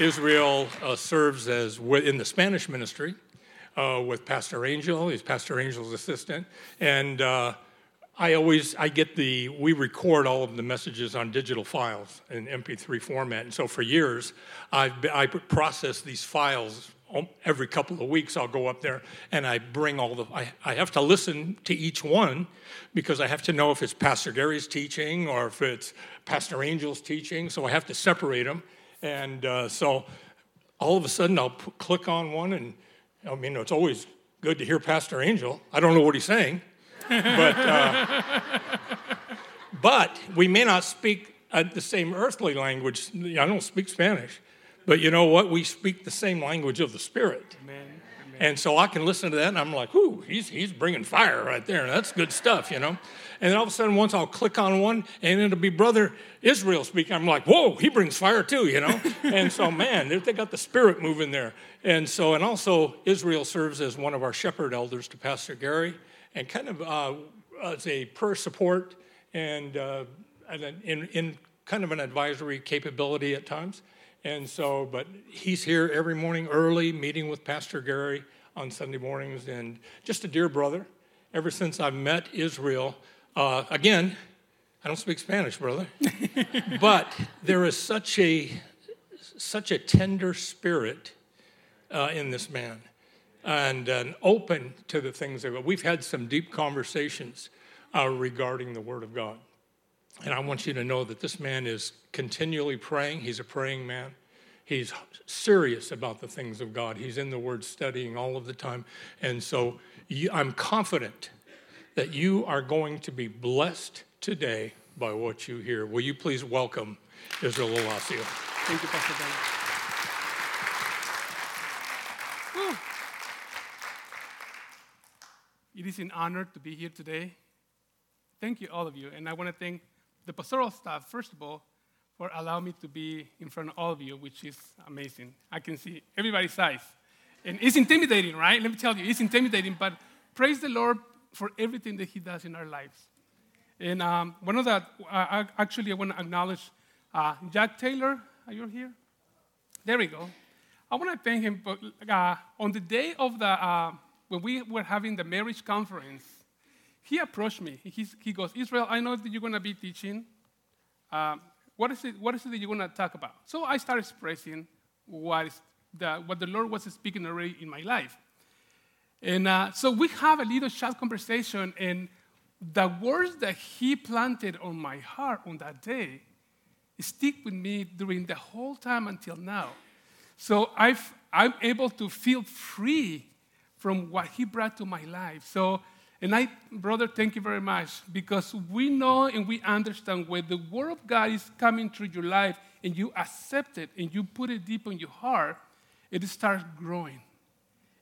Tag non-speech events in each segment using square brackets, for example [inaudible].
Israel uh, serves as in the Spanish ministry uh, with Pastor Angel. He's Pastor Angel's assistant, and uh, I always I get the we record all of the messages on digital files in MP3 format, and so for years I've been, I process these files every couple of weeks. I'll go up there and I bring all the I, I have to listen to each one because I have to know if it's Pastor Gary's teaching or if it's Pastor Angel's teaching. So I have to separate them and uh, so all of a sudden, I'll p- click on one, and I mean, it's always good to hear Pastor Angel. I don't know what he's saying, but, uh, [laughs] but we may not speak uh, the same earthly language. I don't speak Spanish, but you know what? We speak the same language of the Spirit. Amen. And so I can listen to that, and I'm like, ooh, he's, he's bringing fire right there. That's good stuff, you know? And then all of a sudden, once I'll click on one, and it'll be Brother Israel speaking. I'm like, whoa, he brings fire too, you know? [laughs] and so, man, they got the spirit moving there. And so, and also, Israel serves as one of our shepherd elders to Pastor Gary, and kind of uh, as a prayer support and, uh, in, in kind of an advisory capability at times. And so, but he's here every morning early, meeting with Pastor Gary on Sunday mornings, and just a dear brother. Ever since I met Israel, uh, again, I don't speak Spanish, brother, [laughs] but there is such a such a tender spirit uh, in this man, and uh, open to the things of God. We've had some deep conversations uh, regarding the Word of God. And I want you to know that this man is continually praying. He's a praying man. He's serious about the things of God. He's in the Word studying all of the time. And so you, I'm confident that you are going to be blessed today by what you hear. Will you please welcome Israel Olacio? Thank you, Pastor Ben. It is an honor to be here today. Thank you, all of you. And I want to thank the pastoral staff, first of all, for allowing me to be in front of all of you, which is amazing. I can see everybody's eyes. And it's intimidating, right? Let me tell you, it's intimidating, but praise the Lord for everything that He does in our lives. And um, one of that, uh, actually, I want to acknowledge uh, Jack Taylor. Are you here? There we go. I want to thank him. But, uh, on the day of the, uh, when we were having the marriage conference, he approached me. He's, he goes, Israel, I know that you're going to be teaching. Um, what, is it, what is it that you're going to talk about? So I started expressing what, the, what the Lord was speaking already in my life. And uh, so we have a little short conversation, and the words that he planted on my heart on that day stick with me during the whole time until now. So I've, I'm able to feel free from what he brought to my life. So and I, brother, thank you very much because we know and we understand when the Word of God is coming through your life and you accept it and you put it deep in your heart, it starts growing.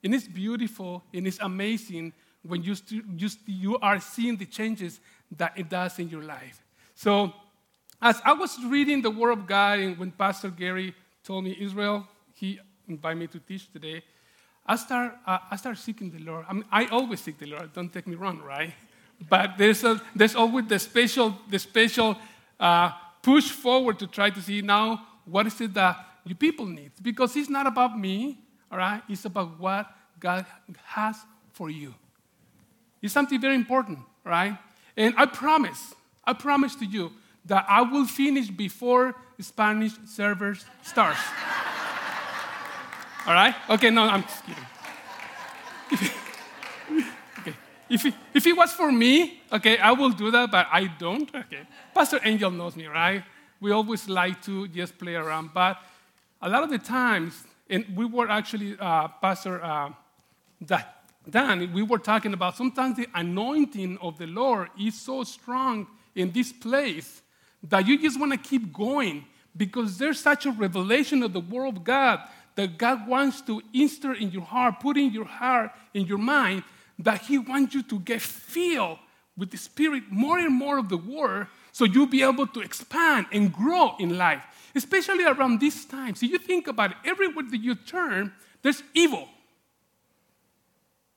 And it's beautiful and it's amazing when you, you, you are seeing the changes that it does in your life. So, as I was reading the Word of God, and when Pastor Gary told me Israel, he invited me to teach today I start, uh, I start seeking the Lord. I, mean, I always seek the Lord, don't take me wrong, right? [laughs] But there's, a, there's always the special, the special uh, push forward to try to see now what is it that you people need. Because it's not about me, all right? It's about what God has for you. It's something very important, right? And I promise, I promise to you that I will finish before Spanish servers starts. All right? Okay, no, I'm just kidding. okay. If it, if it was for me, okay, I will do that, but I don't. Okay. Pastor Angel knows me, right? We always like to just play around, but a lot of the times, and we were actually, uh, Pastor uh, Dan, we were talking about sometimes the anointing of the Lord is so strong in this place that you just want to keep going because there's such a revelation of the Word of God that God wants to instil in your heart, put in your heart, in your mind, that He wants you to get filled with the Spirit more and more of the Word so you'll be able to expand and grow in life, especially around this time. So you think about it, everywhere that you turn, there's evil.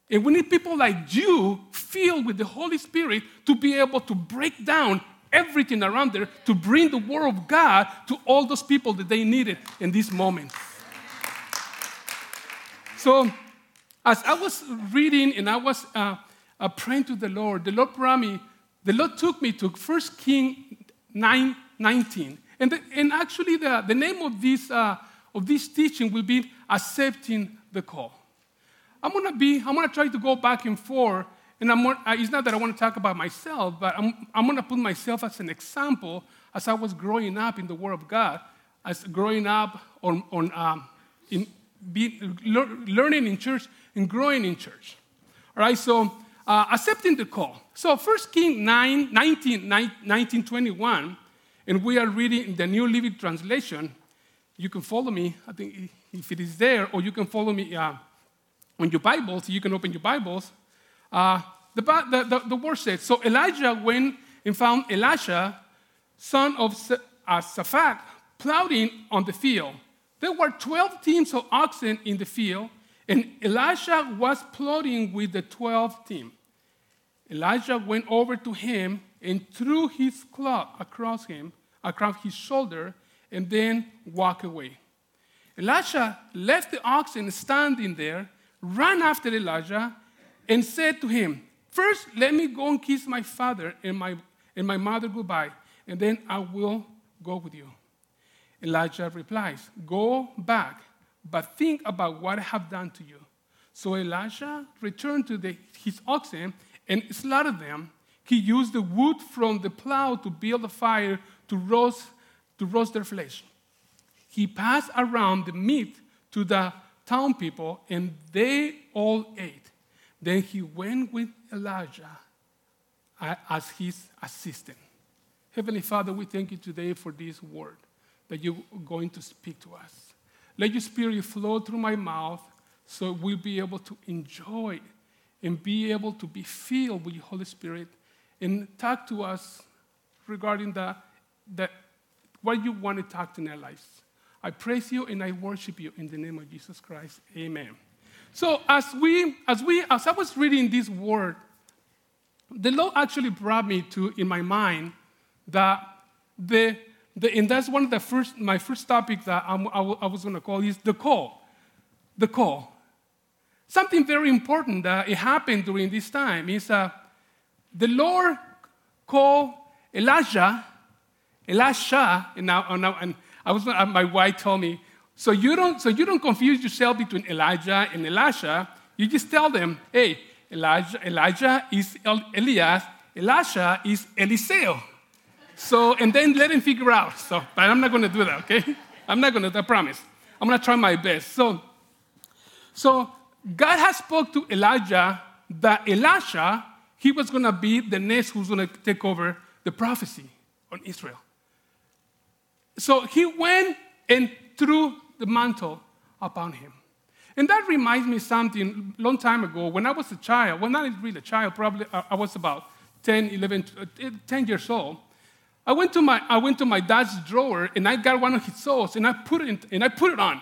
And we need people like you filled with the Holy Spirit to be able to break down everything around there to bring the Word of God to all those people that they needed in this moment. So, as I was reading and I was uh, uh, praying to the Lord, the Lord brought me, the Lord took me to 1 King 9 19. And, the, and actually, the, the name of this, uh, of this teaching will be Accepting the Call. I'm gonna be, I'm gonna try to go back and forth, and I'm, it's not that I wanna talk about myself, but I'm, I'm gonna put myself as an example as I was growing up in the Word of God, as growing up on, on um, in, learning in church and growing in church. All right, so uh, accepting the call. So 1 King 9, 19, 19, 21, and we are reading the New Living Translation. You can follow me, I think, if it is there, or you can follow me uh, on your Bibles. You can open your Bibles. Uh, the, the, the, the word says, So Elijah went and found Elisha, son of uh, Shaphat, plowing on the field. There were 12 teams of oxen in the field, and Elisha was plowing with the 12th team. Elijah went over to him and threw his cloth across him, across his shoulder, and then walked away. Elisha left the oxen standing there, ran after Elijah, and said to him, First, let me go and kiss my father and my, and my mother goodbye, and then I will go with you. Elijah replies, Go back, but think about what I have done to you. So Elijah returned to the, his oxen and slaughtered them. He used the wood from the plow to build a fire to roast, to roast their flesh. He passed around the meat to the town people, and they all ate. Then he went with Elijah as his assistant. Heavenly Father, we thank you today for this word that you're going to speak to us. Let your spirit flow through my mouth so we'll be able to enjoy and be able to be filled with the Holy Spirit and talk to us regarding the, the, what you want to talk to in our lives. I praise you and I worship you in the name of Jesus Christ. Amen. So as we, as we, as I was reading this word, the Lord actually brought me to in my mind that the, the and that's one of the first my first topic that I'm, I, I was going to call is the call, the call. Something very important that it happened during this time is uh, the Lord called Elijah, Elisha, and now, and, now, and I was, uh, my wife told me, so you don't, so you don't confuse yourself between Elijah and Elisha. You just tell them, hey, Elijah, Elijah is Elias, Elisha is Eliseo. So, and then let him figure out. So, but I'm not going to do that, okay? [laughs] I'm not going to, I promise. I'm going to try my best. So, so God has spoke to Elijah that Elisha, he was going to be the next who's going to take over the prophecy on Israel. So he went and threw the mantle upon him. And that reminds me something long time ago when I was a child. Well, not really a child, probably I was about 10, 11, uh, 10 years old. I went to my, I went to my dad's drawer and I got one of his socks and I put it in, and I put it on.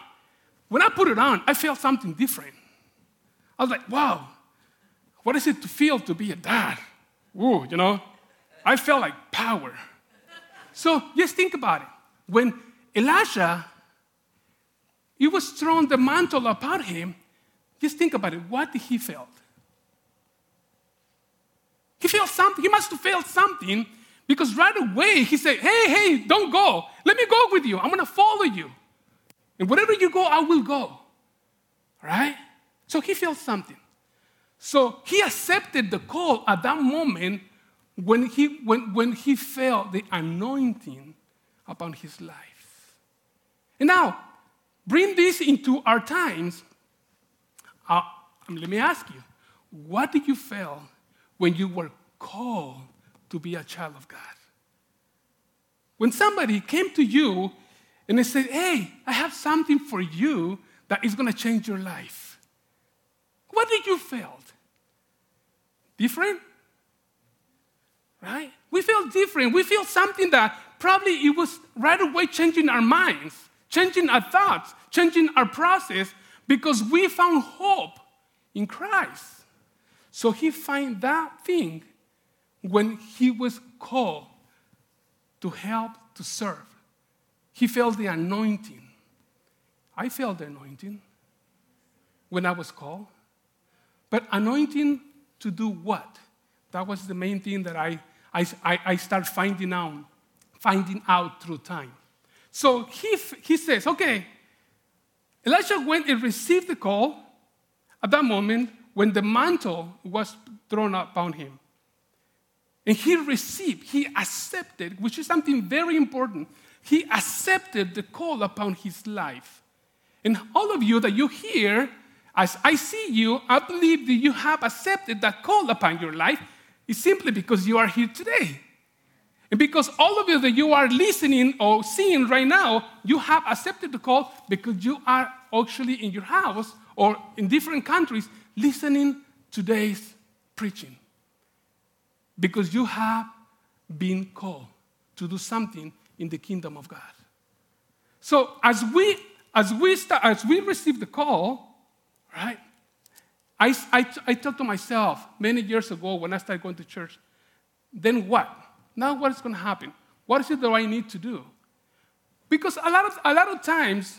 When I put it on, I felt something different. I was like, wow, what is it to feel to be a dad? Ooh, you know, I felt like power. So just think about it. When Elijah, he was thrown the mantle upon him, just think about it. What did he feel? He felt something. He must have felt something because right away he said, Hey, hey, don't go. Let me go with you. I'm going to follow you. And wherever you go, I will go. Right? So he felt something. So he accepted the call at that moment when he, when, when he felt the anointing upon his life. And now, bring this into our times. Uh, let me ask you, what did you feel when you were called to be a child of God? When somebody came to you and they said, Hey, I have something for you that is going to change your life. What did you feel? Different? Right? We feel different. We feel something that probably it was right away changing our minds, changing our thoughts, changing our process because we found hope in Christ. So he found that thing when he was called to help, to serve. He felt the anointing. I felt the anointing. when I was called. But anointing to do what? That was the main thing that I, I, I started finding out, finding out through time. So he, he says, okay, Elisha went and received the call at that moment when the mantle was thrown upon him. And he received, he accepted, which is something very important. He accepted the call upon his life. And all of you that you hear, as I see you, I believe that you have accepted that call upon your life is simply because you are here today. And because all of you that you are listening or seeing right now, you have accepted the call because you are actually in your house or in different countries listening today's preaching. Because you have been called to do something in the kingdom of God. So as we as we start, as we receive the call, right? I, I, I talked to myself many years ago when I started going to church. Then what? Now what is going to happen? What is it that I need to do? Because a lot of, a lot of times,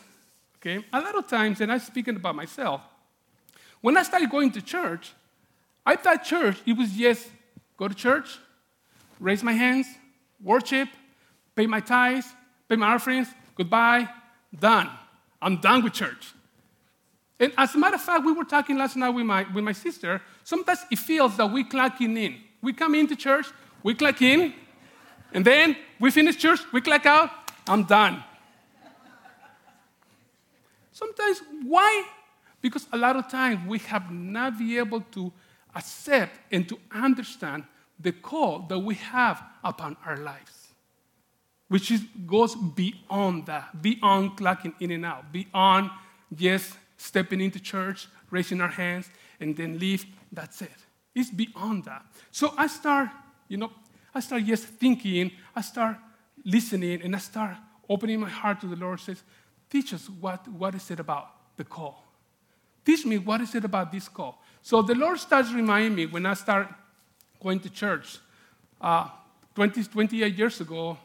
okay, a lot of times, and I'm speaking about myself, when I started going to church, I thought church, it was just go to church, raise my hands, worship, pay my tithes, pay my offerings, goodbye, done. I'm done with church. And as a matter of fact, we were talking last night with my, with my sister. Sometimes it feels that we clocking in. We come into church, we clock in, and then we finish church, we clock out, I'm done. Sometimes, why? Because a lot of times we have not been able to accept and to understand the call that we have upon our lives, which is, goes beyond that, beyond clocking in and out, beyond just stepping into church, raising our hands, and then leave. That's it. It's beyond that. So I start, you know, I start just thinking, I start listening, and I start opening my heart to the Lord. Says, teach us what, what is it about the call? Teach me what is it about this call? So the Lord starts reminding me when I start going to church. Uh, 20, 28 years ago,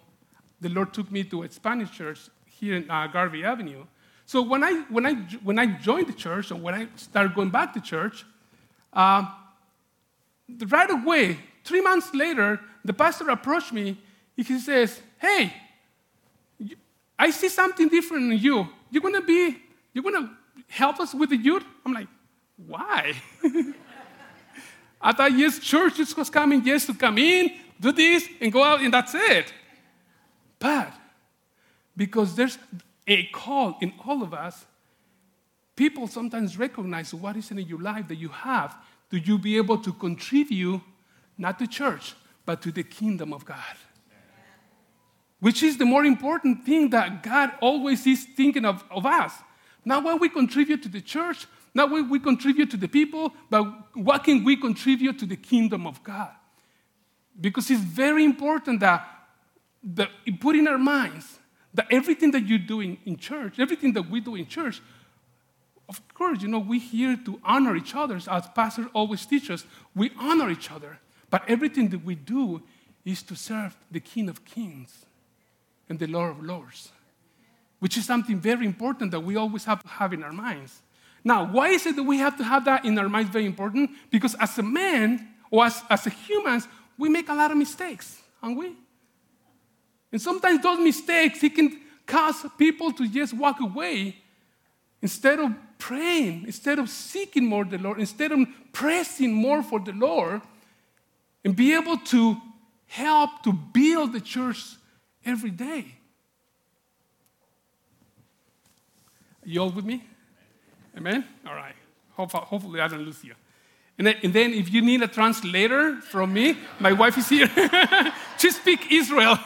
the Lord took me to a Spanish church here in uh, Garvey Avenue. So when I, when, I, when I joined the church, and when I started going back to church, uh, right away, three months later, the pastor approached me. And he says, Hey, I see something different in you. You're going to be, you're going to help us with the youth? I'm like, Why? [laughs] I thought, yes, church just was coming just to come in, do this, and go out, and that's it. But because there's a call in all of us, people sometimes recognize what is in your life that you have. Do you be able to contribute not to church, but to the kingdom of God? Which is the more important thing that God always is thinking of, of us. Not what we contribute to the church, not what we contribute to the people, but what can we contribute to the kingdom of God? Because it's very important that, that put in our minds that everything that you're doing in church, everything that we do in church, of course, you know, we're here to honor each other. As pastors always teach us we honor each other. But everything that we do is to serve the King of Kings and the Lord of Lords, which is something very important that we always have to have in our minds. Now, why is it that we have to have that in our minds very important? Because as a man or as, as humans, we make a lot of mistakes, aren't we? And sometimes those mistakes, it can cause people to just walk away instead of praying, instead of seeking more the Lord, instead of pressing more for the Lord, and be able to help to build the church every day. You all with me? Amen? All right. Hopefully, I don't lose you. And then, and then, if you need a translator from me, my wife is here. [laughs] she speaks Israel. [laughs]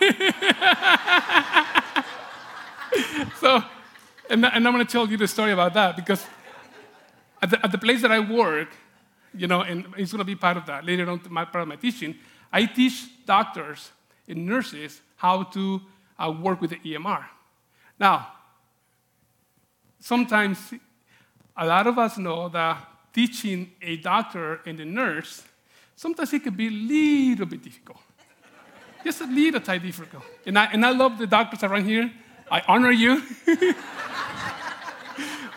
so, and, and I'm going to tell you the story about that because at the, at the place that I work, you know, and it's going to be part of that later on, my, part of my teaching, I teach doctors and nurses how to uh, work with the EMR. Now, sometimes a lot of us know that teaching a doctor and a nurse, sometimes it can be a little bit difficult. Just a little tiny difficult. And I, and I love the doctors around here. I honor you. [laughs]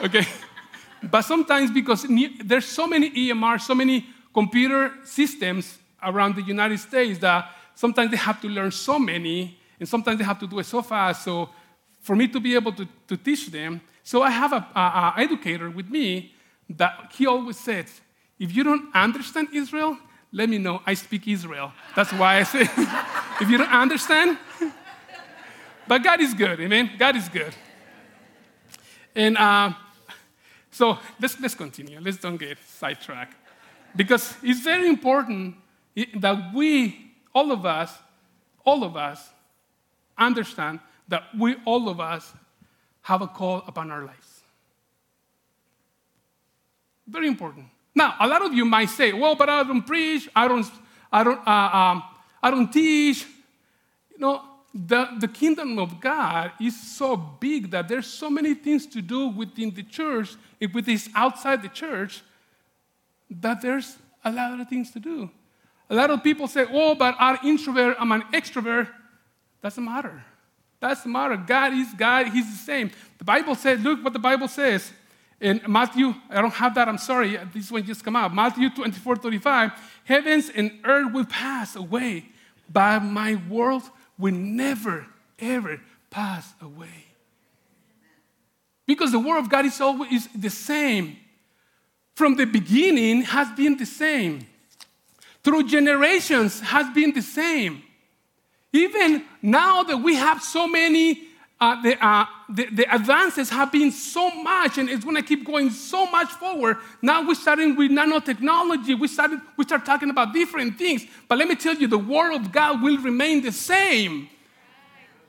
okay. But sometimes because there's so many EMR, so many computer systems around the United States that sometimes they have to learn so many, and sometimes they have to do it so fast. So for me to be able to, to teach them, so I have a, educator with me that he always says, if you don't understand Israel, let me know. I speak Israel. That's why I say, [laughs] if you don't understand, but God is good, amen? God is good. And uh, so let's, let's continue. Let's don't get sidetracked. Because it's very important that we, all of us, all of us, understand that we, all of us, have a call upon our lives. Very important. Now, a lot of you might say, well, but I don't preach, I don't, I don't, uh, um, I don't teach. You know, the, the kingdom of God is so big that there's so many things to do within the church, if it is outside the church, that there's a lot of things to do. A lot of people say, oh, but I'm introvert, I'm an extrovert. Doesn't matter. Doesn't matter. God is God, He's the same. The Bible says, look what the Bible says. In Matthew, I don't have that, I'm sorry, this one just come out. Matthew 24, 35, heavens and earth will pass away, but my word will never, ever pass away. Because the word of God is always the same. From the beginning has been the same. Through generations has been the same. Even now that we have so many uh, the, uh, the, the, advances have been so much and it's going to keep going so much forward. Now we're starting with nanotechnology. We, started, we start talking about different things. But let me tell you, the Word of God will remain the same.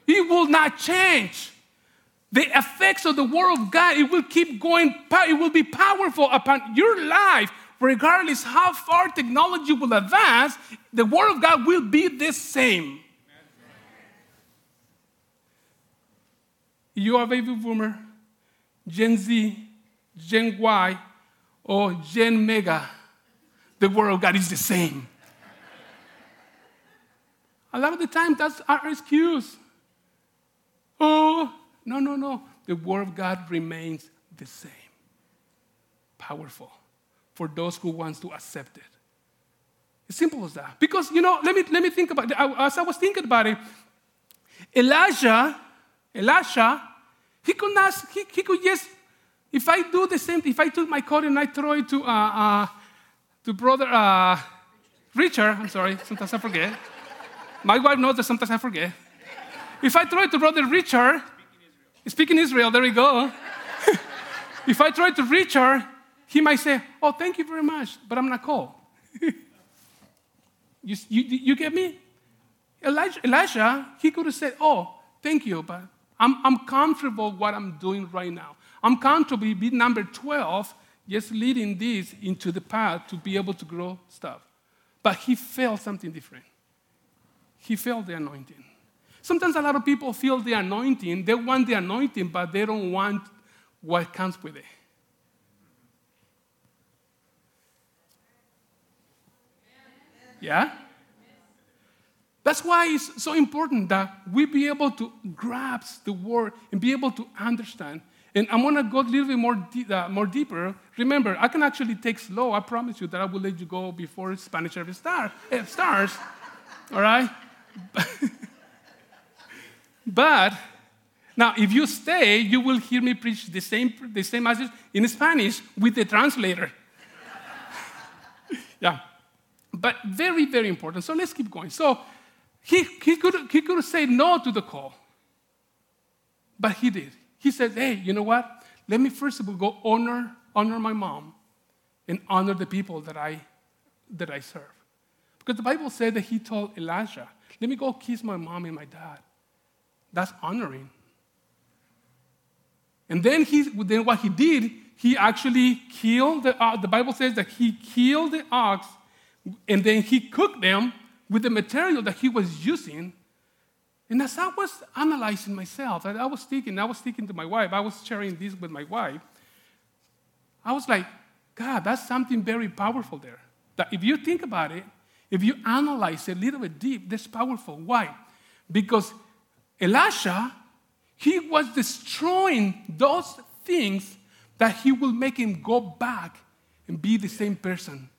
It will not change. The effects of the Word of God, it will keep going, it will be powerful upon your life, regardless how far technology will advance, the Word of God will be the same. You are baby boomer, Gen Z, Gen Y, or Gen Mega, the word of God is the same. A lot of the time, that's our excuse. Oh, no, no, no. The word of God remains the same. Powerful for those who wants to accept it. As simple as that. Because, you know, let me, let me think about it. As I was thinking about it, Elijah, Elisha he could not, he, he could just, if I do the same, if I took my coat and I throw it to, uh, uh, to brother uh, Richard, I'm sorry, sometimes I forget. My wife knows that sometimes I forget. If I throw it to brother Richard, speaking Israel, there we go. [laughs] if I throw it to Richard, he might say, Oh, thank you very much, but I'm not called. [laughs] you, you, you get me? Elijah, Elijah, he could have said, Oh, thank you, but I'm, I'm comfortable what I'm doing right now. I'm comfortable being number 12, just leading this into the path to be able to grow stuff. But he felt something different. He felt the anointing. Sometimes a lot of people feel the anointing, they want the anointing, but they don't want what comes with it. Yeah? That's why it's so important that we be able to grasp the word and be able to understand. And I'm going to go a little bit more, uh, more deeper. Remember, I can actually take slow. I promise you that I will let you go before Spanish ever start, eh, starts. All right? [laughs] but now, if you stay, you will hear me preach the same, the same message in Spanish with the translator. [laughs] yeah. But very, very important. So let's keep going. So, he, he, could, he could have said no to the call, but he did. He said, hey, you know what? Let me first of all go honor, honor my mom and honor the people that I, that I serve. Because the Bible said that he told Elijah, let me go kiss my mom and my dad. That's honoring. And then, he, then what he did, he actually killed the, uh, the Bible says that he killed the ox and then he cooked them with the material that he was using. And as I was analyzing myself, I was thinking, I was thinking to my wife, I was sharing this with my wife. I was like, God, that's something very powerful there. That if you think about it, if you analyze it a little bit deep, that's powerful. Why? Because Elisha, he was destroying those things that he will make him go back and be the same person.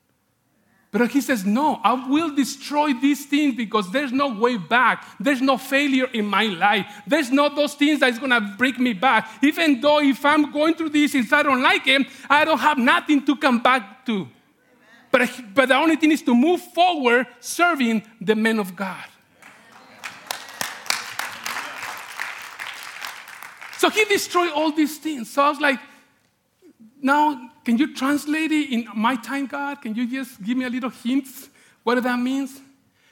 But he says, No, I will destroy these things because there's no way back. There's no failure in my life. There's not those things that's gonna break me back. Even though if I'm going through this, if I don't like him, I don't have nothing to come back to. But, but the only thing is to move forward serving the men of God. So he destroyed all these things. So I was like, now, can you translate it in my time, God? Can you just give me a little hints what that means?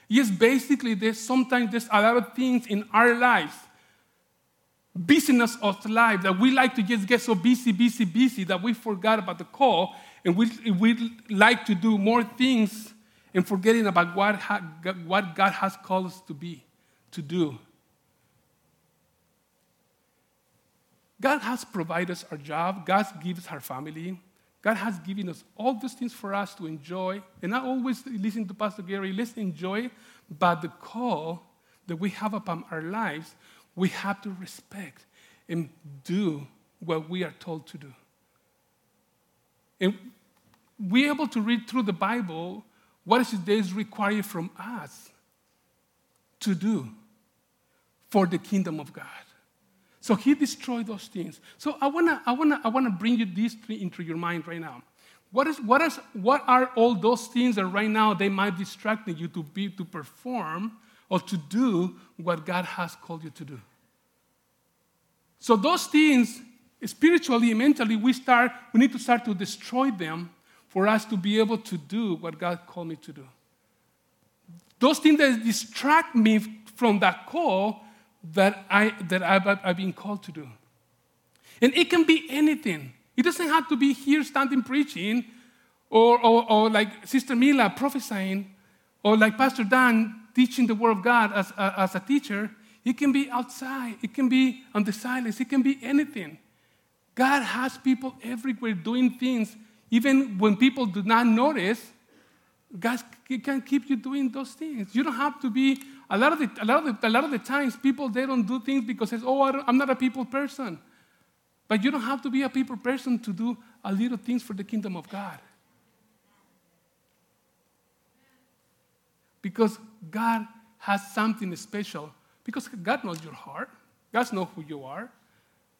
Yes, basically, there's sometimes there's a lot of things in our lives, business of life, that we like to just get so busy, busy, busy that we forgot about the call, and we, we like to do more things and forgetting about what, what God has called us to be, to do. God has provided us our job, God gives our family, God has given us all these things for us to enjoy. And I always listen to Pastor Gary, let's enjoy, but the call that we have upon our lives, we have to respect and do what we are told to do. And we're able to read through the Bible what is it that is required from us to do for the kingdom of God. So he destroyed those things. So I wanna, I wanna, I wanna bring you these three into your mind right now. What, is, what, is, what are all those things that right now they might distract you to be to perform or to do what God has called you to do? So those things, spiritually mentally, we start, we need to start to destroy them for us to be able to do what God called me to do. Those things that distract me from that call that, I, that I've, I've been called to do. And it can be anything. It doesn't have to be here standing preaching or, or, or like Sister Mila prophesying or like Pastor Dan teaching the Word of God as, uh, as a teacher. It can be outside, it can be on the silence, it can be anything. God has people everywhere doing things, even when people do not notice. God can keep you doing those things. You don't have to be a lot of the, a lot of the, a lot of the times, people, they don't do things because they say, oh, I'm not a people person. But you don't have to be a people person to do a little things for the kingdom of God. Because God has something special. Because God knows your heart. God knows who you are.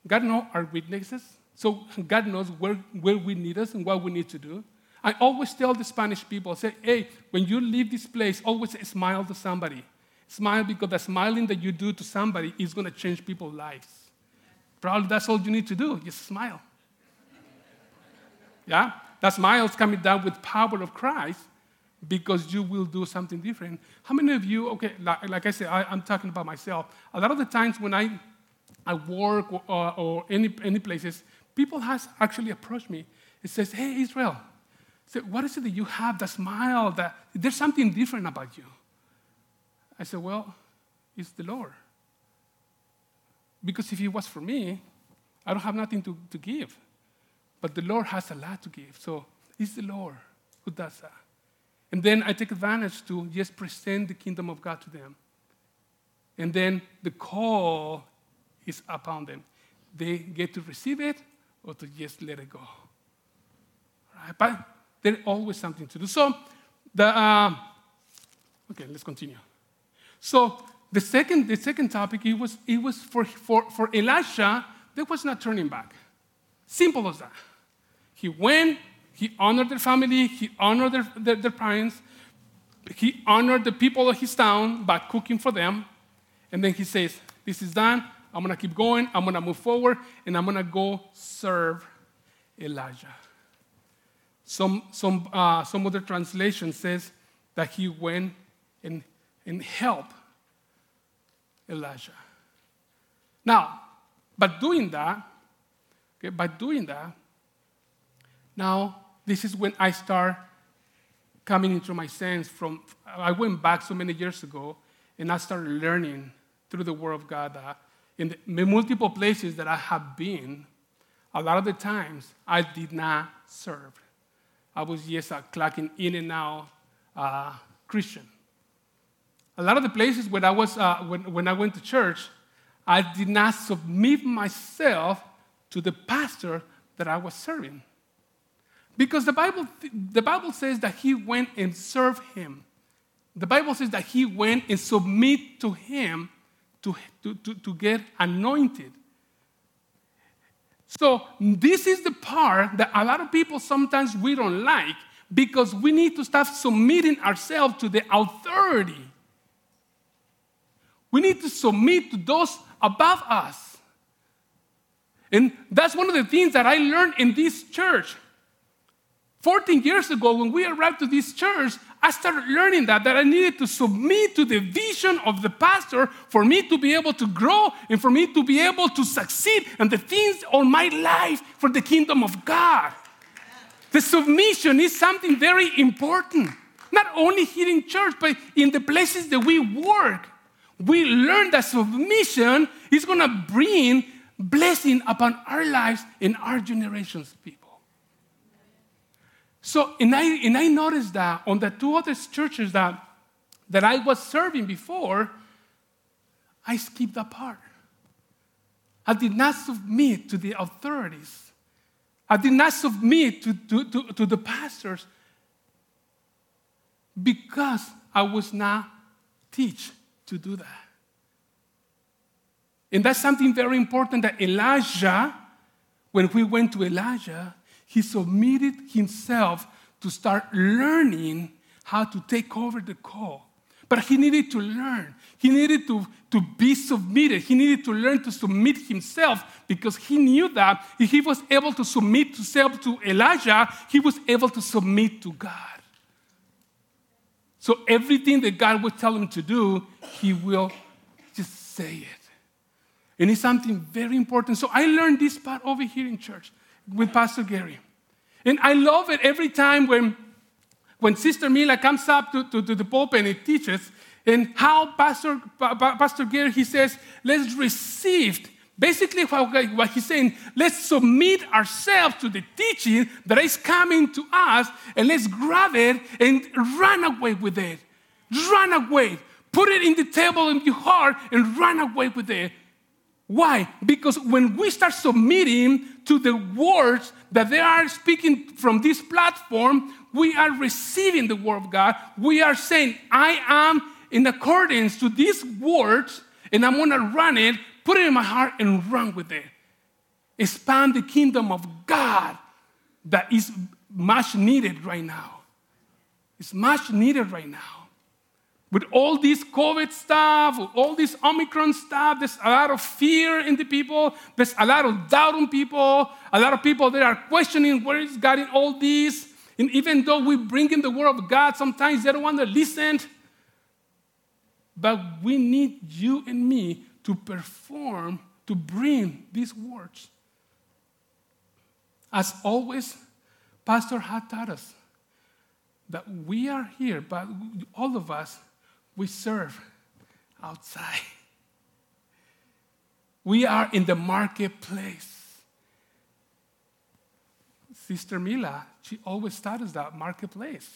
God knows our weaknesses. So God knows where, where we need us and what we need to do. I always tell the Spanish people, say, hey, when you leave this place, always smile to somebody. Smile because the smiling that you do to somebody is going to change people's lives. Probably that's all you need to do, just smile. Yeah? That smile is coming down with power of Christ because you will do something different. How many of you, okay, like, like I said, I, am talking about myself. A lot of the times when I, I work or, or, any, any places, people has actually approached me. It says, hey, Israel, so what is it that you have, that smile, that there's something different about you? I said, Well, it's the Lord. Because if it was for me, I don't have nothing to, to give. But the Lord has a lot to give. So it's the Lord who does that. And then I take advantage to just present the kingdom of God to them. And then the call is upon them. They get to receive it or to just let it go. Right? But there's always something to do. So, the, uh, okay, let's continue. So the second, the second topic, it was, it was for, for, for Elisha, there was not turning back. Simple as that. He went, he honored their family, he honored their, their, their parents, he honored the people of his town by cooking for them. And then he says, This is done. I'm going to keep going. I'm going to move forward, and I'm going to go serve Elijah. Some, some, uh, some other translation says that he went and and help Elijah. Now, by doing that, okay, by doing that, now this is when I start coming into my sense from I went back so many years ago and I started learning through the Word of God that in the multiple places that I have been, a lot of the times I did not serve. I was just a clocking in and out uh, Christian. A lot of the places where I was, uh, when, when I went to church, I did not submit myself to the pastor, that I was serving. Because the Bible, the Bible says that he went and served him. The Bible says that he went and submit to him to, to, to, to get anointed. So this is the part that a lot of people sometimes we don't like because we need to start submitting ourselves to the authority. We need to submit to those above us. And that's one of the things that I learned in this church. 14 years ago, when we arrived to this church, I started learning that, that I needed to submit to the vision of the pastor for me to be able to grow and for me to be able to succeed and the things of my life for the kingdom of God. The submission is something very important, not only here in church, but in the places that we work. We learn that submission is going to bring blessing upon our lives and our generations, people. So, and I, and I noticed that on the two other churches that, that I was serving before, I skipped that part. I did not submit to the authorities. I did not submit to, to, to, to the pastors because I was not teach to do that. And that's something very important that Elijah, when we went to Elijah, he submitted himself to start learning how to take over the call. But he needed to learn. He needed to, to be submitted. He needed to learn to submit himself because he knew that if he was able to submit himself to Elijah, he was able to submit to God. So everything that God would tell him to do, he will just say it. And it's something very important. So I learned this part over here in church with Pastor Gary. And I love it every time when, when Sister Mila comes up to, to, to the pulpit and teaches, and how Pastor, Pastor Gary, he says, let's receive. Basically, what, he's saying, let's submit ourselves to the teaching that is coming to us, and let's grab it and run away with it. Run away. Put it in the table in your heart and run away with it. Why? Because when we start submitting to the words that they are speaking from this platform, we are receiving the word of God. We are saying, I am in accordance to these words, and I'm gonna run it, put it in my heart, and run with it. Expand the kingdom of God that is much needed right now. It's much needed right now with all this COVID stuff, all this Omicron stuff, there's a lot of fear in the people. There's a lot of doubt in people. A lot of people that are questioning where is God in all this. And even though we bring in the word of God, sometimes they don't want to listen. But we need you and me to perform, to bring these words. As always, Pastor had taught us that we are here, but all of us we serve outside. [laughs] We are in the marketplace. Sister Mila, she always taught us that marketplace.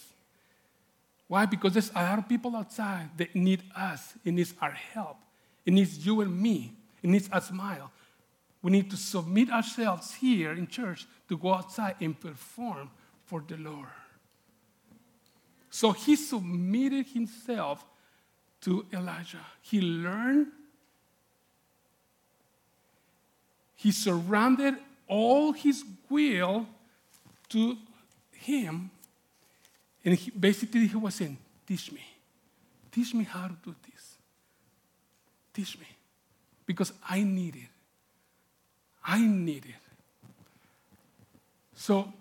Why? Because there's a lot of people outside that need us. It needs our help. It needs you and me. It needs a smile. We need to submit ourselves here in church to go outside and perform for the Lord. So he submitted himself to Elijah. He learned, he surrounded all his will to him, and he, basically he was saying, Teach me. Teach me how to do this. Teach me. Because I need it. I need it. So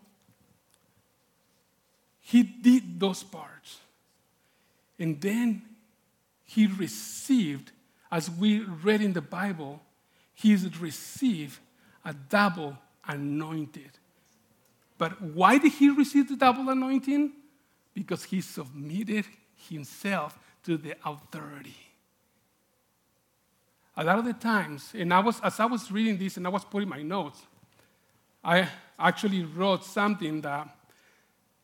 he did those parts. And then he received, as we read in the Bible, he received a double anointed. But why did he receive the double anointing? Because he submitted himself to the authority. A lot of the times, and I was, as I was reading this and I was putting my notes, I actually wrote something that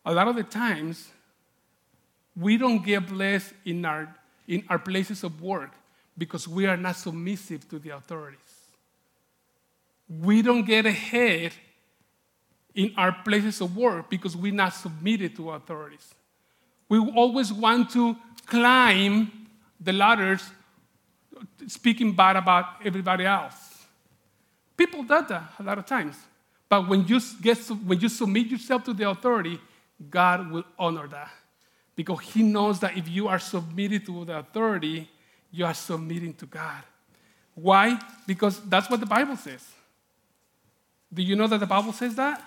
a lot of the times we don't get blessed in our in our places of work because we are not submissive to the authorities. We don't get ahead in our places of work because we're not submitted to authorities. We always want to climb the ladders speaking bad about everybody else. People do that a lot of times. But when you, get, when you submit yourself to the authority, God will honor that. Because He knows that if you are submitted to the authority, you are submitting to God. Why? Because that's what the Bible says. Do you know that the Bible says that?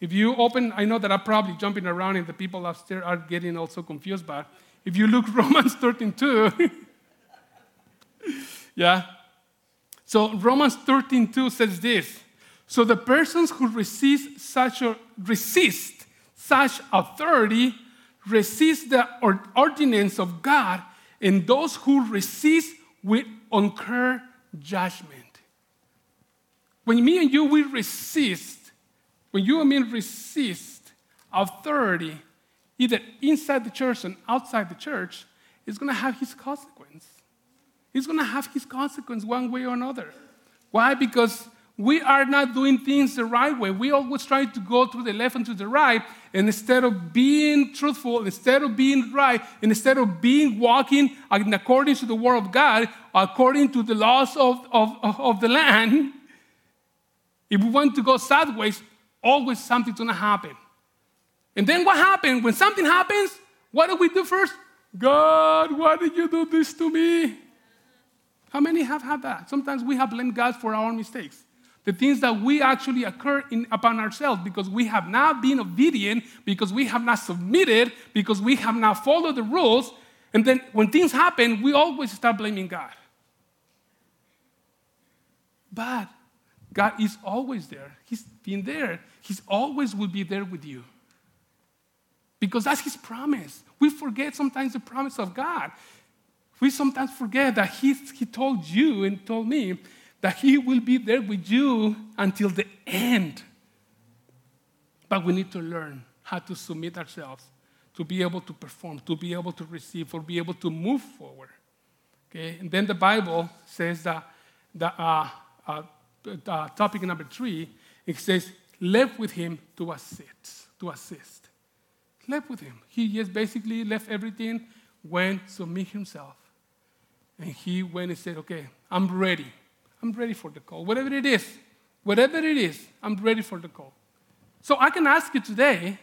If you open, I know that I'm probably jumping around and the people upstairs are getting also confused, but if you look [laughs] Romans 13 2, [laughs] [laughs] yeah. So Romans 13 2 says this. So the persons who resist such a, resist such authority resist the ordinance of God, and those who resist will incur judgment. When me and you we resist, when you and me resist authority, either inside the church and outside the church, it's going to have his consequence. It's going to have his consequence one way or another. Why? Because we are not doing things the right way. We always try to go to the left and to the right, and instead of being truthful, instead of being right, and instead of being walking according to the word of God, according to the laws of, of, of the land, if we want to go sideways, always something's gonna happen. And then what happens? When something happens, what do we do first? God, why did you do this to me? How many have had that? Sometimes we have blamed God for our mistakes. The things that we actually occur in, upon ourselves because we have not been obedient, because we have not submitted, because we have not followed the rules. And then when things happen, we always start blaming God. But God is always there. He's been there. He's always will be there with you. Because that's His promise. We forget sometimes the promise of God. We sometimes forget that he, he told you and told me that He will be there with you until the end. But we need to learn how to submit ourselves to be able to perform, to be able to receive, or be able to move forward. Okay? And then the Bible says that the uh, uh, uh, topic number three, it says, left with him to assist, to assist. Left with him. He just basically left everything, went, submit himself. And he went and said, okay, I'm ready. I'm ready for the call. Whatever it is, whatever it is, I'm ready for the call. So I can ask you today,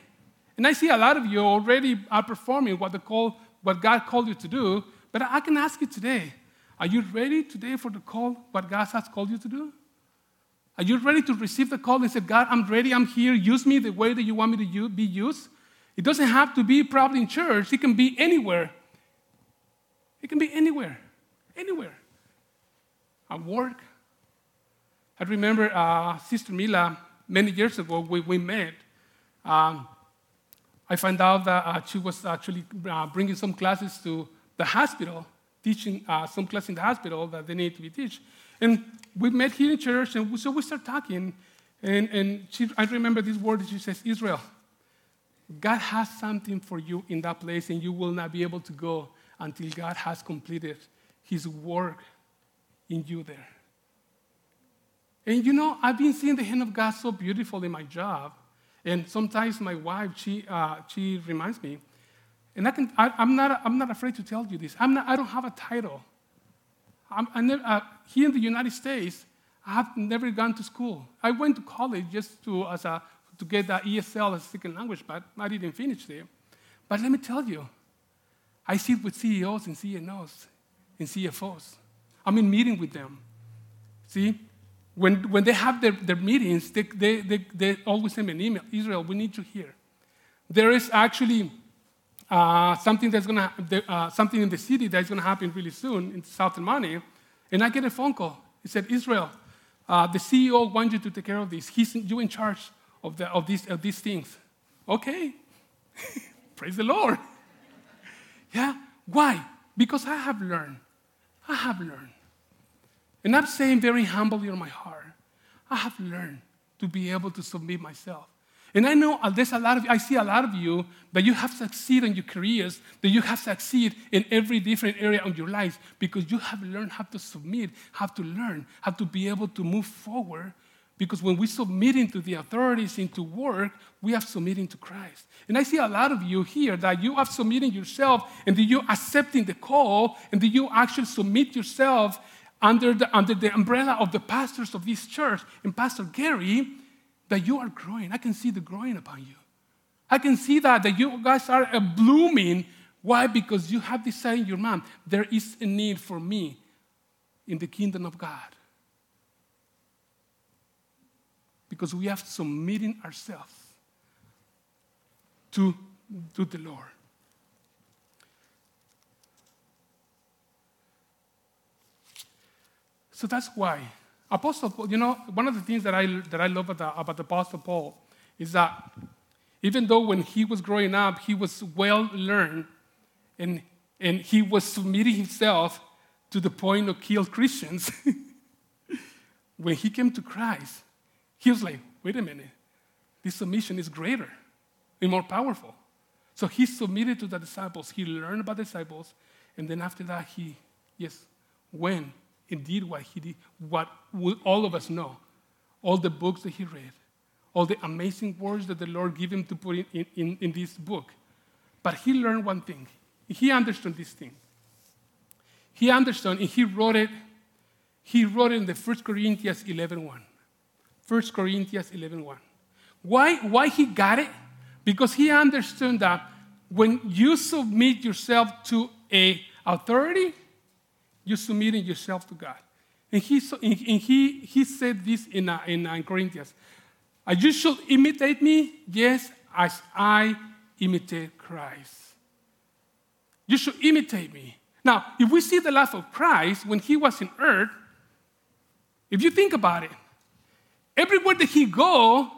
and I see a lot of you already are performing what the call, what God called you to do, but I can ask you today, are you ready today for the call, what God has called you to do? Are you ready to receive the call and say, God, I'm ready, I'm here, use me the way that you want me to be used? It doesn't have to be probably in church, it can be anywhere. It can be anywhere, anywhere. At work, I remember uh, Sister Mila, many years ago, we, we met. Um, I found out that uh, she was actually uh, bringing some classes to the hospital, teaching uh, some class in the hospital that they need to be taught. And we met here in church, and so we started talking. And, and she, I remember this word she says, Israel, God has something for you in that place, and you will not be able to go until God has completed his work in you there. And you know, I've been seeing the hand of God so beautiful in my job. And sometimes my wife, she, uh, she reminds me, and I can, I, am not, I'm not afraid to tell you this. I'm not, I don't have a title. I'm, I never, uh, here in the United States, I have never gone to school. I went to college just to, as a, to get that ESL as a second language, but I didn't finish there. But let me tell you, I sit with CEOs and CNOs and CFOs. I'm in meeting with them. See, when, when they have their, their meetings, they, they, they, they always send me an email Israel, we need you here. There is actually uh, something that's to uh, something in the city that's going to happen really soon in South Money, and I get a phone call. He said, Israel, uh, the CEO wants you to take care of this. He's you in charge of, the, of, these, of these things. Okay, [laughs] praise the Lord. [laughs] yeah, why? Because I have learned. I have learned and I'm saying very humbly in my heart, I have learned to be able to submit myself. And I know there's a lot of I see a lot of you that you have succeeded in your careers, that you have succeeded in every different area of your life because you have learned how to submit, how to learn, how to be able to move forward Because when we submit into the authorities into work, we are submitting to Christ. And I see a lot of you here that you are submitting yourself and that you accepting the call and that you actually submit yourself under the, under the umbrella of the pastors of this church and Pastor Gary, that you are growing. I can see the growing upon you. I can see that, that you guys are blooming. Why? Because you have decided in your mind, there is a need for me in the kingdom of God. Because we have submitting ourselves to, to the Lord. So that's why. Apostle Paul, you know, one of the things that I, that I love about, about the Apostle Paul is that even though when he was growing up, he was well learned and, and he was submitting himself to the point of kill Christians, [laughs] when he came to Christ, he was like, wait a minute, this submission is greater and more powerful. So he submitted to the disciples. He learned about the disciples, and then after that, he, yes, went and did what he did, what all of us know, all the books that he read, all the amazing words that the Lord gave him to put in, in, in this book. But he learned one thing. He understood this thing. He understood and he wrote it. He wrote it in the 1 Corinthians 11.1. 1 Corinthians 11.1. Why, why he got it? Because he understood that when you submit yourself to a authority, you're submitting yourself to God. And he, and he, he said this in, uh, in, uh, in Corinthians. Uh, you should imitate me, yes, as I imitate Christ. You should imitate me. Now, if we see the life of Christ when he was in earth, if you think about it, everywhere that he go,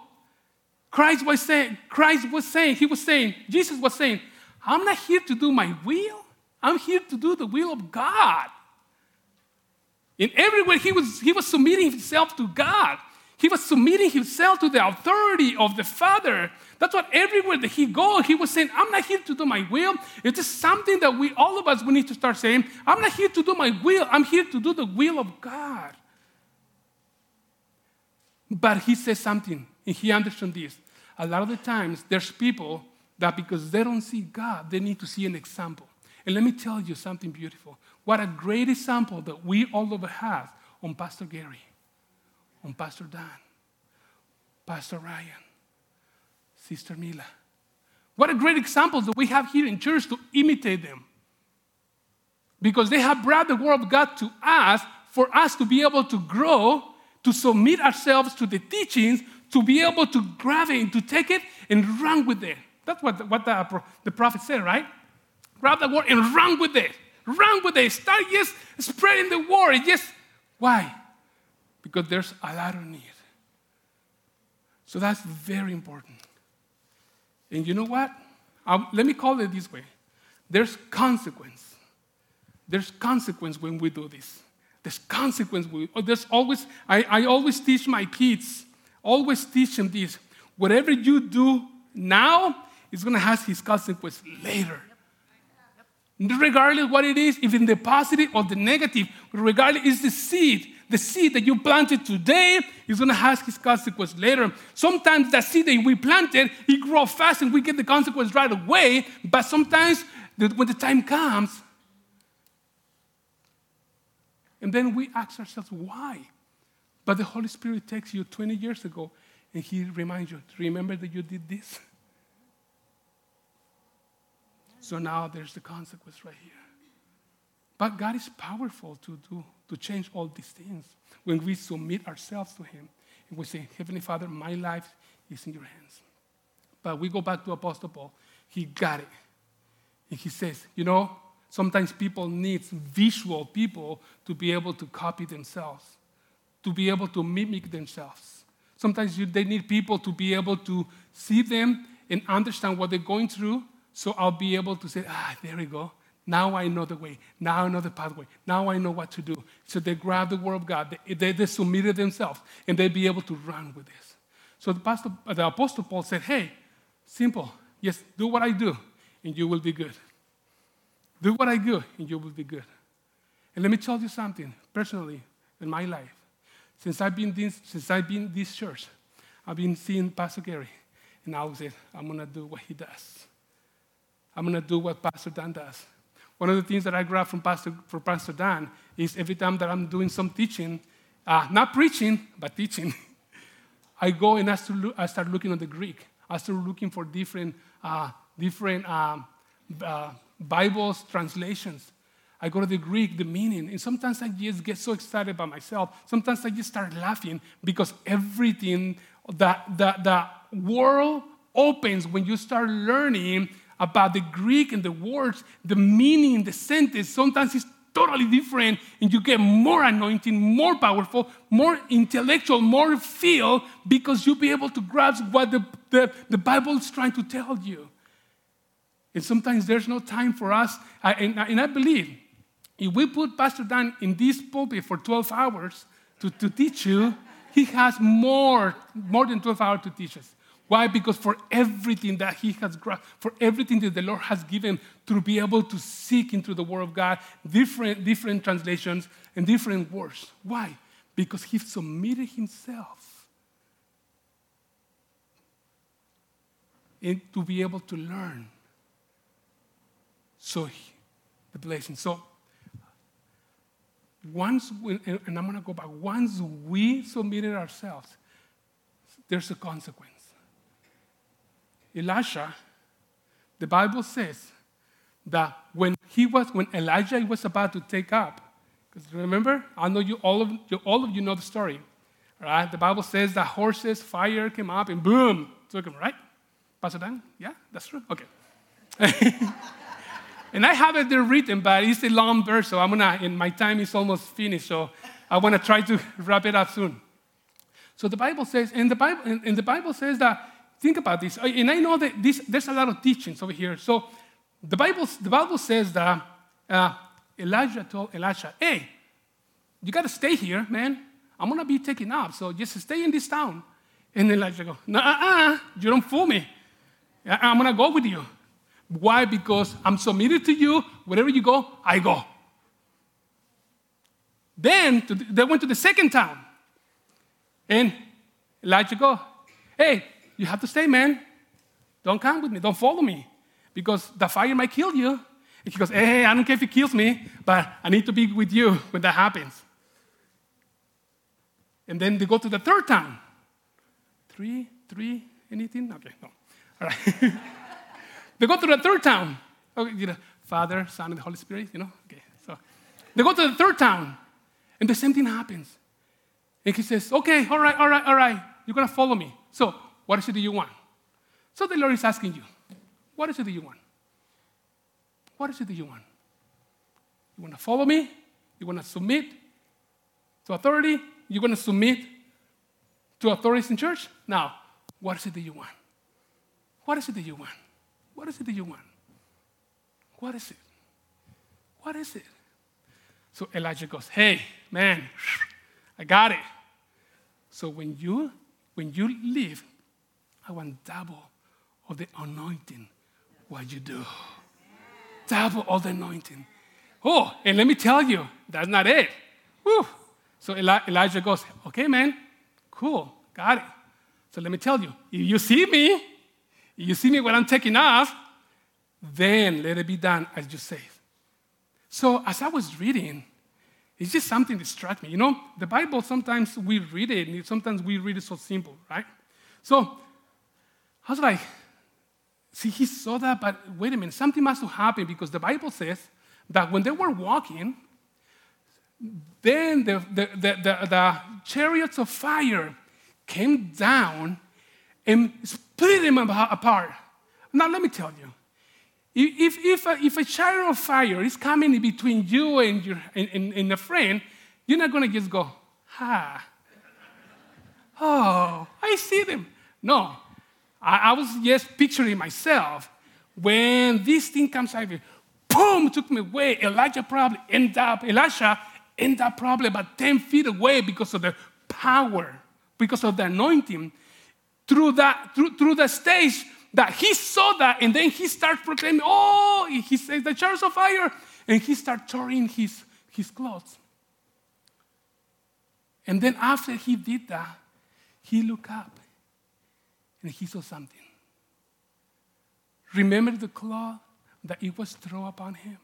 Christ was saying, Christ was saying, he was saying, Jesus was saying, I'm not here to do my will. I'm here to do the will of God. In everywhere he was, he was submitting himself to God. He was submitting himself to the authority of the Father. That's what everywhere that he go, he was saying, I'm not here to do my will. It is just something that we, all of us, we need to start saying, I'm not here to do my will. I'm here to do the will of God. But he says something, and he understands this. A lot of the times, there's people that because they don't see God, they need to see an example. And let me tell you something beautiful. What a great example that we all of have on Pastor Gary on Pastor Dan, Pastor Ryan, Sister Mila. What a great example that we have here in church to imitate them. Because they have brought the Word of God to us for us to be able to grow, to submit ourselves to the teachings, to be able to grab it and to take it and run with it. That's what, the, what the, the prophet said, right? Grab the word and run with it. Run with it. Start just spreading the word. Just why? because there's a lot of need. So that's very important. And you know what? Um, let me call it this way there's consequence. There's consequence when we do this. There's consequence. Oh, there's always, I, I always teach my kids, always teach them this. Whatever you do now is going to have his consequence later. Regardless what it is, if in the positive or the negative, regardless, it's the seed the seed that you planted today is going to have his consequence later. Sometimes that seed that we planted, it grows fast and we get the consequence right away. But sometimes when the time comes, and then we ask ourselves, why? But the Holy Spirit takes you 20 years ago and He reminds you, remember that you did this? So now there's the consequence right here. But God is powerful to do to change all these things when we submit ourselves to Him and we say, Heavenly Father, my life is in your hands. But we go back to Apostle Paul. He got it. And he says, you know, sometimes people need visual people to be able to copy themselves, to be able to mimic themselves. Sometimes you, they need people to be able to see them and understand what they're going through. So I'll be able to say, ah, there we go. Now I know the way. Now I know the pathway. Now I know what to do. So they grab the word of God. They, they, they submitted themselves, and they'd be able to run with this. So the, pastor, the Apostle Paul said, Hey, simple. Yes, do what I do, and you will be good. Do what I do, and you will be good. And let me tell you something personally in my life. since I've been this, since I've been this church, I've been seeing Pastor Gary, and I was say, I'm gonna do what he does. I'm gonna do what Pastor Dan does. One of the things that I grab from Pastor, from Pastor Dan is every time that I'm doing some teaching, uh, not preaching, but teaching, [laughs] I go and I start, look, I start looking at the Greek. I start looking for different, uh, different um, uh, Bibles translations. I go to the Greek, the meaning, and sometimes I just get so excited by myself. Sometimes I just start laughing because everything that the, the world opens when you start learning about the Greek and the words, the meaning, the sentence, sometimes it's totally different, and you get more anointing, more powerful, more intellectual, more feel, because you'll be able to grasp what the, the, the Bible is trying to tell you. And sometimes there's no time for us. And, and, I believe if we put Pastor Dan in this pulpit for 12 hours to, to teach you, he has more, more than 12 hours to teach us. Why? Because for everything that he has for everything that the Lord has given to be able to seek into the Word of God, different, different translations and different words. Why? Because he submitted himself to be able to learn. So the blessing. So once, we, and I'm going to go back, once we submitted ourselves, there's a consequence. Elisha, the Bible says that when he was, when Elijah was about to take up, because remember, I know you all of you, all of you know the story, right? The Bible says that horses, fire came up and boom, took him, right? Pastor Dan? Yeah, that's true. Okay. [laughs] and I have it there written, but it's a long verse, so I'm gonna. And my time is almost finished, so I want to try to [laughs] wrap it up soon. So the Bible says, and the Bible, and, the Bible says that Think about this. Uh, and I know that this, there's a lot of teachings over here. So the Bible, the Bible says that uh, Elijah told Elisha, hey, you got to stay here, man. I'm to be taken up. So just stay in this town. And Elijah goes, nah, uh-uh, you don't fool me. I'm to go with you. Why? Because I'm submitted to you. Wherever you go, I go. Then they went to the second town. And Elijah go, hey, you have to stay, man. Don't come with me. Don't follow me. Because the fire might kill you. And he goes, Hey, I don't care if it kills me, but I need to be with you when that happens. And then they go to the third town. Three, three, anything? Okay, no. All right. [laughs] they go to the third town. Okay, you know, Father, Son, and the Holy Spirit, you know? Okay, so they go to the third town, and the same thing happens. And he says, Okay, all right, all right, all right, you're gonna follow me. So what is it that you want? So the Lord is asking you, what is it that you want? What is it that you want? You want to follow me? You want to submit to authority? You want to submit to authorities in church? Now, what is it that you want? What is it that you want? What is it that you want? What is it? What is it? So Elijah goes, Hey, man, [sniffs] I got it. So when you when you leave I want double of the anointing what you do. Double of the anointing. Oh, and let me tell you, that's not it. Whew. So Elijah goes, okay, man, cool, got it. So let me tell you, if you see me, you see me when I'm taking off, then let it be done as you say. So as I was reading, it's just something that struck me. You know, the Bible, sometimes we read it, and sometimes we read it so simple, right? So I was like, see, he saw that, but wait a minute, something must have happened because the Bible says that when they were walking, then the, the, the, the, the chariots of fire came down and split them apart. Now, let me tell you. If, if, a, if a chariot of fire is coming between you and, your, and, and, and a friend, you're not going to just go, ha. Oh, I see them. No, I, I was just picturing myself when this thing comes over, boom, took me away. Elijah probably ended up, Elisha ended up probably about 10 feet away because of the power, because of the anointing. Through that, through, through the stage that he saw that, and then he starts proclaiming, oh, he says the chariots of fire, and he starts tearing his, his clothes. And then after he did that, he looked up and he saw something. Remember the cloth that it was thrown upon him?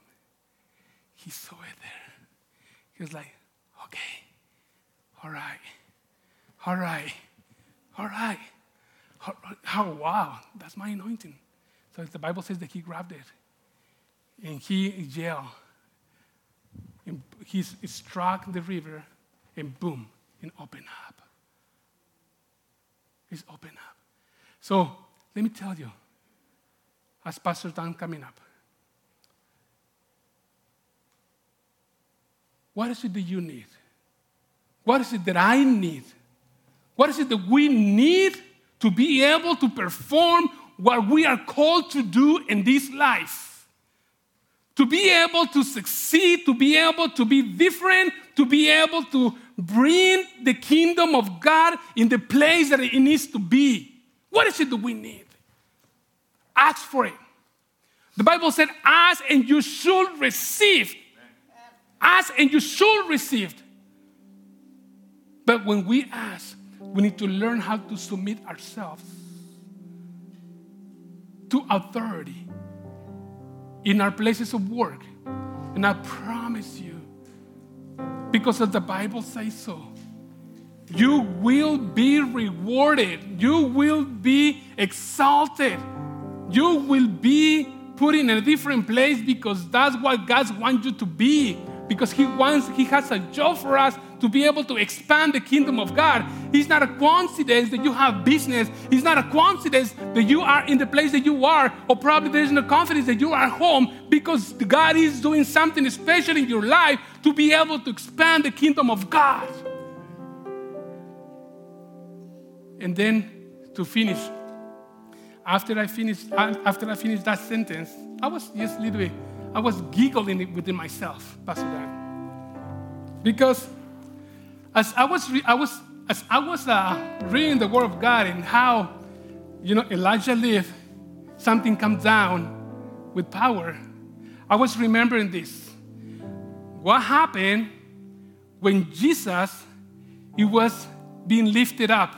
He saw it there. He was like, okay, all right, all right, all right. Oh, wow, that's my anointing. So the Bible says that he grabbed it and he yelled. And he struck the river and boom, and opened up. It's opened up. So let me tell you, as Pastor Dan coming up, what is it that you need? What is it that I need? What is it that we need to be able to perform what we are called to do in this life? To be able to succeed, to be able to be different, to be able to bring the kingdom of God in the place that it needs to be. What is it that we need? Ask for it. The Bible said, Ask and you should receive. Ask and you should receive. But when we ask, we need to learn how to submit ourselves to authority in our places of work. And I promise you, because of the Bible says so, you will be rewarded. You will be exalted. You will be put in a different place because that's what God wants you to be because he wants he has a job for us to be able to expand the kingdom of god it's not a coincidence that you have business it's not a coincidence that you are in the place that you are or probably there's no confidence that you are home because god is doing something special in your life to be able to expand the kingdom of god and then to finish after i finished after i finished that sentence i was just literally, I was giggling within myself, Pastor Dan. Because as I was, re- I was, as I was uh, reading the Word of God and how, you know, Elijah lived, something comes down with power. I was remembering this. What happened when Jesus he was being lifted up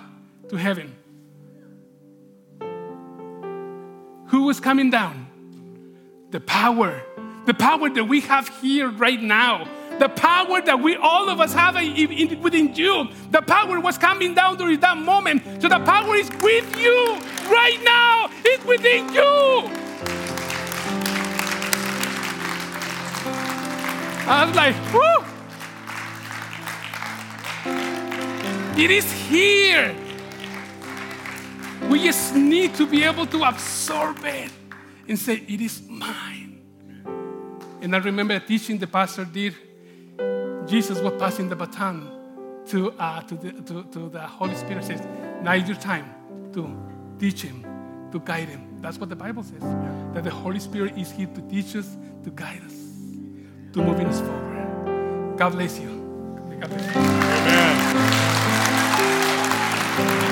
to heaven? Who was coming down? The power the power that we have here right now, the power that we all of us have within you, the power was coming down during that moment. So the power is with you right now, it's within you. I was like, whoo! It is here. We just need to be able to absorb it and say, It is mine. And I remember a teaching the pastor did. Jesus was passing the baton to, uh, to, the, to, to the Holy Spirit says, now is your time to teach him, to guide him. That's what the Bible says, that the Holy Spirit is here to teach us, to guide us, to moving us forward. God bless you. God bless you. Amen.